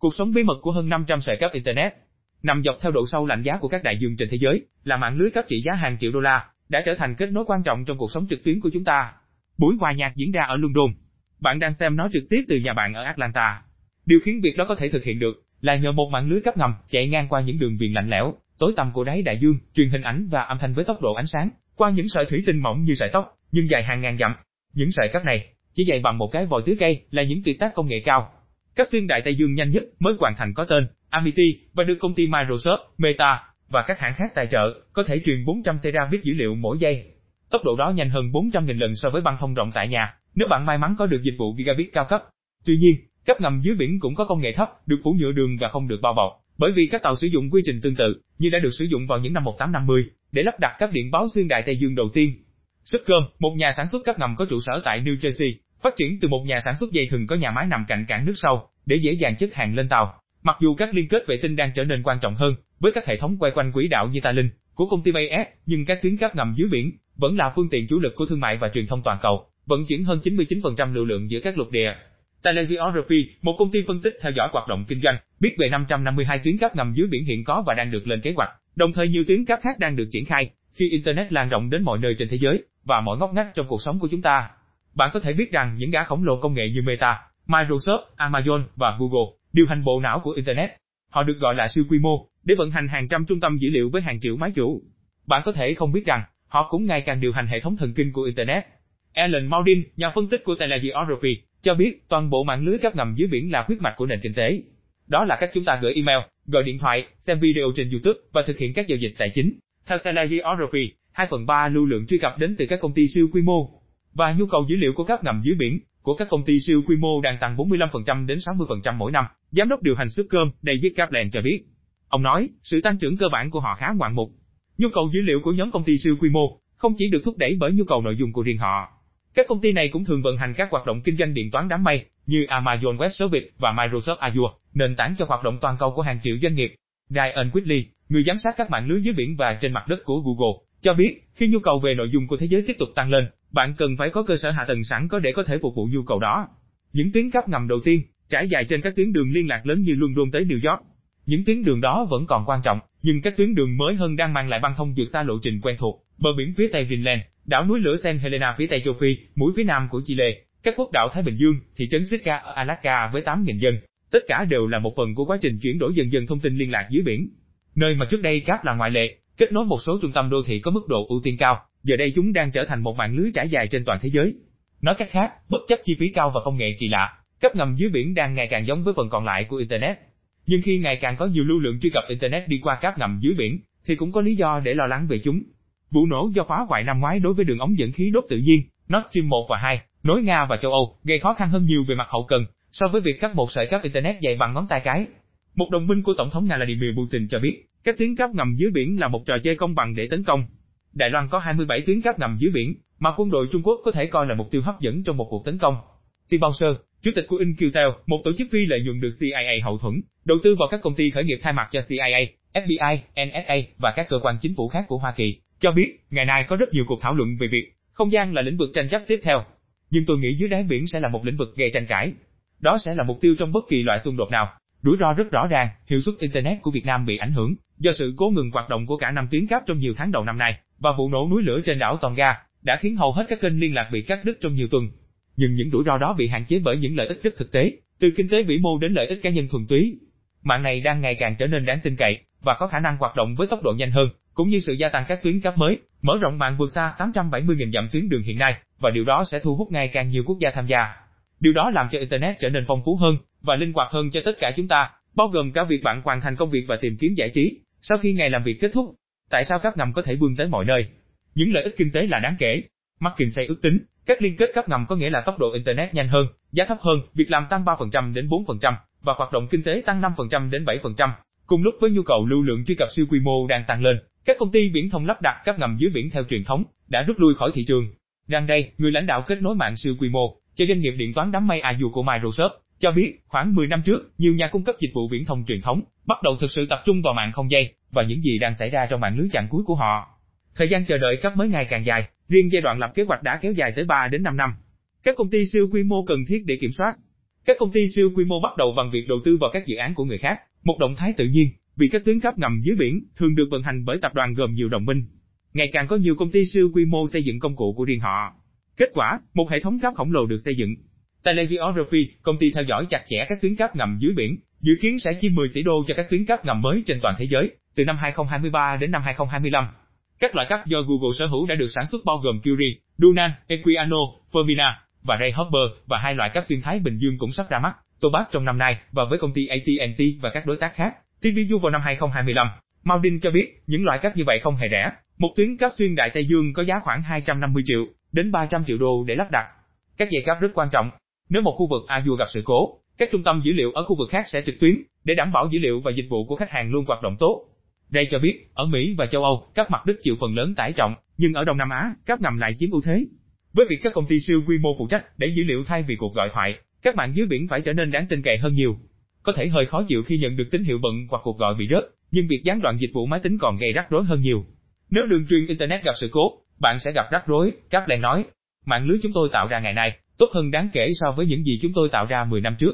Cuộc sống bí mật của hơn 500 sợi cáp Internet, nằm dọc theo độ sâu lạnh giá của các đại dương trên thế giới, là mạng lưới cấp trị giá hàng triệu đô la, đã trở thành kết nối quan trọng trong cuộc sống trực tuyến của chúng ta. Buổi hòa nhạc diễn ra ở London. Bạn đang xem nó trực tiếp từ nhà bạn ở Atlanta. Điều khiến việc đó có thể thực hiện được là nhờ một mạng lưới cấp ngầm chạy ngang qua những đường viền lạnh lẽo, tối tăm của đáy đại dương, truyền hình ảnh và âm thanh với tốc độ ánh sáng qua những sợi thủy tinh mỏng như sợi tóc, nhưng dài hàng ngàn dặm. Những sợi cáp này chỉ dày bằng một cái vòi tưới cây là những tuyệt tác công nghệ cao. Các xuyên đại Tây Dương nhanh nhất mới hoàn thành có tên Amity và được công ty Microsoft, Meta và các hãng khác tài trợ, có thể truyền 400 terabit dữ liệu mỗi giây. Tốc độ đó nhanh hơn 400.000 lần so với băng thông rộng tại nhà, nếu bạn may mắn có được dịch vụ gigabit cao cấp. Tuy nhiên, cấp ngầm dưới biển cũng có công nghệ thấp, được phủ nhựa đường và không được bao bọc, bởi vì các tàu sử dụng quy trình tương tự như đã được sử dụng vào những năm 1850 để lắp đặt các điện báo xuyên đại Tây Dương đầu tiên. Subcom, một nhà sản xuất cấp ngầm có trụ sở tại New Jersey, phát triển từ một nhà sản xuất dây thừng có nhà máy nằm cạnh cảng nước sâu để dễ dàng chất hàng lên tàu. Mặc dù các liên kết vệ tinh đang trở nên quan trọng hơn với các hệ thống quay quanh quỹ đạo như Talin của công ty BS, nhưng các tuyến cáp ngầm dưới biển vẫn là phương tiện chủ lực của thương mại và truyền thông toàn cầu, vận chuyển hơn 99% lưu lượng giữa các lục địa. Telegeography, một công ty phân tích theo dõi hoạt động kinh doanh, biết về 552 tuyến cáp ngầm dưới biển hiện có và đang được lên kế hoạch. Đồng thời nhiều tuyến cáp khác đang được triển khai khi internet lan rộng đến mọi nơi trên thế giới và mọi ngóc ngách trong cuộc sống của chúng ta. Bạn có thể biết rằng những gã khổng lồ công nghệ như Meta, Microsoft, Amazon và Google điều hành bộ não của internet. Họ được gọi là siêu quy mô để vận hành hàng trăm trung tâm dữ liệu với hàng triệu máy chủ. Bạn có thể không biết rằng họ cũng ngày càng điều hành hệ thống thần kinh của internet. Alan Maudin, nhà phân tích của Telegeography, cho biết toàn bộ mạng lưới các ngầm dưới biển là huyết mạch của nền kinh tế. Đó là cách chúng ta gửi email, gọi điện thoại, xem video trên YouTube và thực hiện các giao dịch tài chính. Theo Telegeography, 2 phần 3 lưu lượng truy cập đến từ các công ty siêu quy mô và nhu cầu dữ liệu của các ngầm dưới biển của các công ty siêu quy mô đang tăng 45% đến 60% mỗi năm. Giám đốc điều hành Stockholm David Kaplan cho biết. Ông nói, sự tăng trưởng cơ bản của họ khá ngoạn mục. Nhu cầu dữ liệu của nhóm công ty siêu quy mô không chỉ được thúc đẩy bởi nhu cầu nội dung của riêng họ. Các công ty này cũng thường vận hành các hoạt động kinh doanh điện toán đám mây như Amazon Web Services và Microsoft Azure, nền tảng cho hoạt động toàn cầu của hàng triệu doanh nghiệp. Ryan Quigley, người giám sát các mạng lưới dưới biển và trên mặt đất của Google, cho biết, khi nhu cầu về nội dung của thế giới tiếp tục tăng lên, bạn cần phải có cơ sở hạ tầng sẵn có để có thể phục vụ nhu cầu đó. Những tuyến cáp ngầm đầu tiên, trải dài trên các tuyến đường liên lạc lớn như London tới New York. Những tuyến đường đó vẫn còn quan trọng, nhưng các tuyến đường mới hơn đang mang lại băng thông vượt xa lộ trình quen thuộc. Bờ biển phía tây Greenland, đảo núi lửa San Helena phía tây châu Phi, mũi phía nam của Chile, các quốc đảo Thái Bình Dương, thị trấn Sitka ở Alaska với 8.000 dân. Tất cả đều là một phần của quá trình chuyển đổi dần dần thông tin liên lạc dưới biển. Nơi mà trước đây cáp là ngoại lệ, kết nối một số trung tâm đô thị có mức độ ưu tiên cao, giờ đây chúng đang trở thành một mạng lưới trải dài trên toàn thế giới. Nói cách khác, bất chấp chi phí cao và công nghệ kỳ lạ, cấp ngầm dưới biển đang ngày càng giống với phần còn lại của Internet. Nhưng khi ngày càng có nhiều lưu lượng truy cập Internet đi qua cáp ngầm dưới biển, thì cũng có lý do để lo lắng về chúng. Vụ nổ do phá hoại năm ngoái đối với đường ống dẫn khí đốt tự nhiên, Nord Stream 1 và 2, nối Nga và châu Âu, gây khó khăn hơn nhiều về mặt hậu cần, so với việc cắt một sợi cáp Internet dày bằng ngón tay cái. Một đồng minh của Tổng thống Nga Vladimir Putin cho biết, các tuyến cáp ngầm dưới biển là một trò chơi công bằng để tấn công. Đài Loan có 27 tuyến cáp ngầm dưới biển, mà quân đội Trung Quốc có thể coi là mục tiêu hấp dẫn trong một cuộc tấn công. Tim Bao Sơ, chủ tịch của InQtel, một tổ chức phi lợi nhuận được CIA hậu thuẫn, đầu tư vào các công ty khởi nghiệp thay mặt cho CIA, FBI, NSA và các cơ quan chính phủ khác của Hoa Kỳ, cho biết, ngày nay có rất nhiều cuộc thảo luận về việc không gian là lĩnh vực tranh chấp tiếp theo. Nhưng tôi nghĩ dưới đáy biển sẽ là một lĩnh vực gây tranh cãi. Đó sẽ là mục tiêu trong bất kỳ loại xung đột nào. Rủi ro rất rõ ràng, hiệu suất Internet của Việt Nam bị ảnh hưởng do sự cố ngừng hoạt động của cả năm tuyến cáp trong nhiều tháng đầu năm nay, và vụ nổ núi lửa trên đảo Tonga đã khiến hầu hết các kênh liên lạc bị cắt đứt trong nhiều tuần. Nhưng những rủi ro đó bị hạn chế bởi những lợi ích rất thực tế, từ kinh tế vĩ mô đến lợi ích cá nhân thuần túy. Mạng này đang ngày càng trở nên đáng tin cậy và có khả năng hoạt động với tốc độ nhanh hơn, cũng như sự gia tăng các tuyến cáp mới, mở rộng mạng vượt xa 870.000 dặm tuyến đường hiện nay, và điều đó sẽ thu hút ngày càng nhiều quốc gia tham gia. Điều đó làm cho internet trở nên phong phú hơn và linh hoạt hơn cho tất cả chúng ta, bao gồm cả việc bạn hoàn thành công việc và tìm kiếm giải trí. Sau khi ngày làm việc kết thúc, tại sao các ngầm có thể vươn tới mọi nơi? Những lợi ích kinh tế là đáng kể. McKinsey ước tính, các liên kết cấp ngầm có nghĩa là tốc độ internet nhanh hơn, giá thấp hơn, việc làm tăng 3% đến 4% và hoạt động kinh tế tăng 5% đến 7%. Cùng lúc với nhu cầu lưu lượng truy cập siêu quy mô đang tăng lên, các công ty viễn thông lắp đặt cấp ngầm dưới biển theo truyền thống đã rút lui khỏi thị trường. Gần đây, người lãnh đạo kết nối mạng siêu quy mô cho doanh nghiệp điện toán đám mây Azure của Microsoft cho biết, khoảng 10 năm trước, nhiều nhà cung cấp dịch vụ viễn thông truyền thống bắt đầu thực sự tập trung vào mạng không dây và những gì đang xảy ra trong mạng lưới chặn cuối của họ. Thời gian chờ đợi cấp mới ngày càng dài, riêng giai đoạn lập kế hoạch đã kéo dài tới 3 đến 5 năm. Các công ty siêu quy mô cần thiết để kiểm soát Các công ty siêu quy mô bắt đầu bằng việc đầu tư vào các dự án của người khác, một động thái tự nhiên, vì các tuyến cáp ngầm dưới biển thường được vận hành bởi tập đoàn gồm nhiều đồng minh. Ngày càng có nhiều công ty siêu quy mô xây dựng công cụ của riêng họ. Kết quả, một hệ thống cáp khổng lồ được xây dựng. Telegeography, công ty theo dõi chặt chẽ các tuyến cáp ngầm dưới biển, dự kiến sẽ chi 10 tỷ đô cho các tuyến cáp ngầm mới trên toàn thế giới, từ năm 2023 đến năm 2025. Các loại cáp do Google sở hữu đã được sản xuất bao gồm Curie, Dunan, Equiano, Fermina và Ray Hopper và hai loại cáp xuyên Thái Bình Dương cũng sắp ra mắt, Tobac trong năm nay và với công ty AT&T và các đối tác khác. TVU vào năm 2025. Maudin cho biết, những loại cáp như vậy không hề rẻ. Một tuyến cáp xuyên Đại Tây Dương có giá khoảng 250 triệu đến 300 triệu đô để lắp đặt. Các dây cáp rất quan trọng. Nếu một khu vực Azure gặp sự cố, các trung tâm dữ liệu ở khu vực khác sẽ trực tuyến để đảm bảo dữ liệu và dịch vụ của khách hàng luôn hoạt động tốt. Ray cho biết, ở Mỹ và châu Âu, các mặt đất chịu phần lớn tải trọng, nhưng ở Đông Nam Á, các ngầm lại chiếm ưu thế. Với việc các công ty siêu quy mô phụ trách để dữ liệu thay vì cuộc gọi thoại, các mạng dưới biển phải trở nên đáng tin cậy hơn nhiều. Có thể hơi khó chịu khi nhận được tín hiệu bận hoặc cuộc gọi bị rớt, nhưng việc gián đoạn dịch vụ máy tính còn gây rắc rối hơn nhiều. Nếu đường truyền internet gặp sự cố, bạn sẽ gặp rắc rối, các đèn nói. Mạng lưới chúng tôi tạo ra ngày nay tốt hơn đáng kể so với những gì chúng tôi tạo ra 10 năm trước.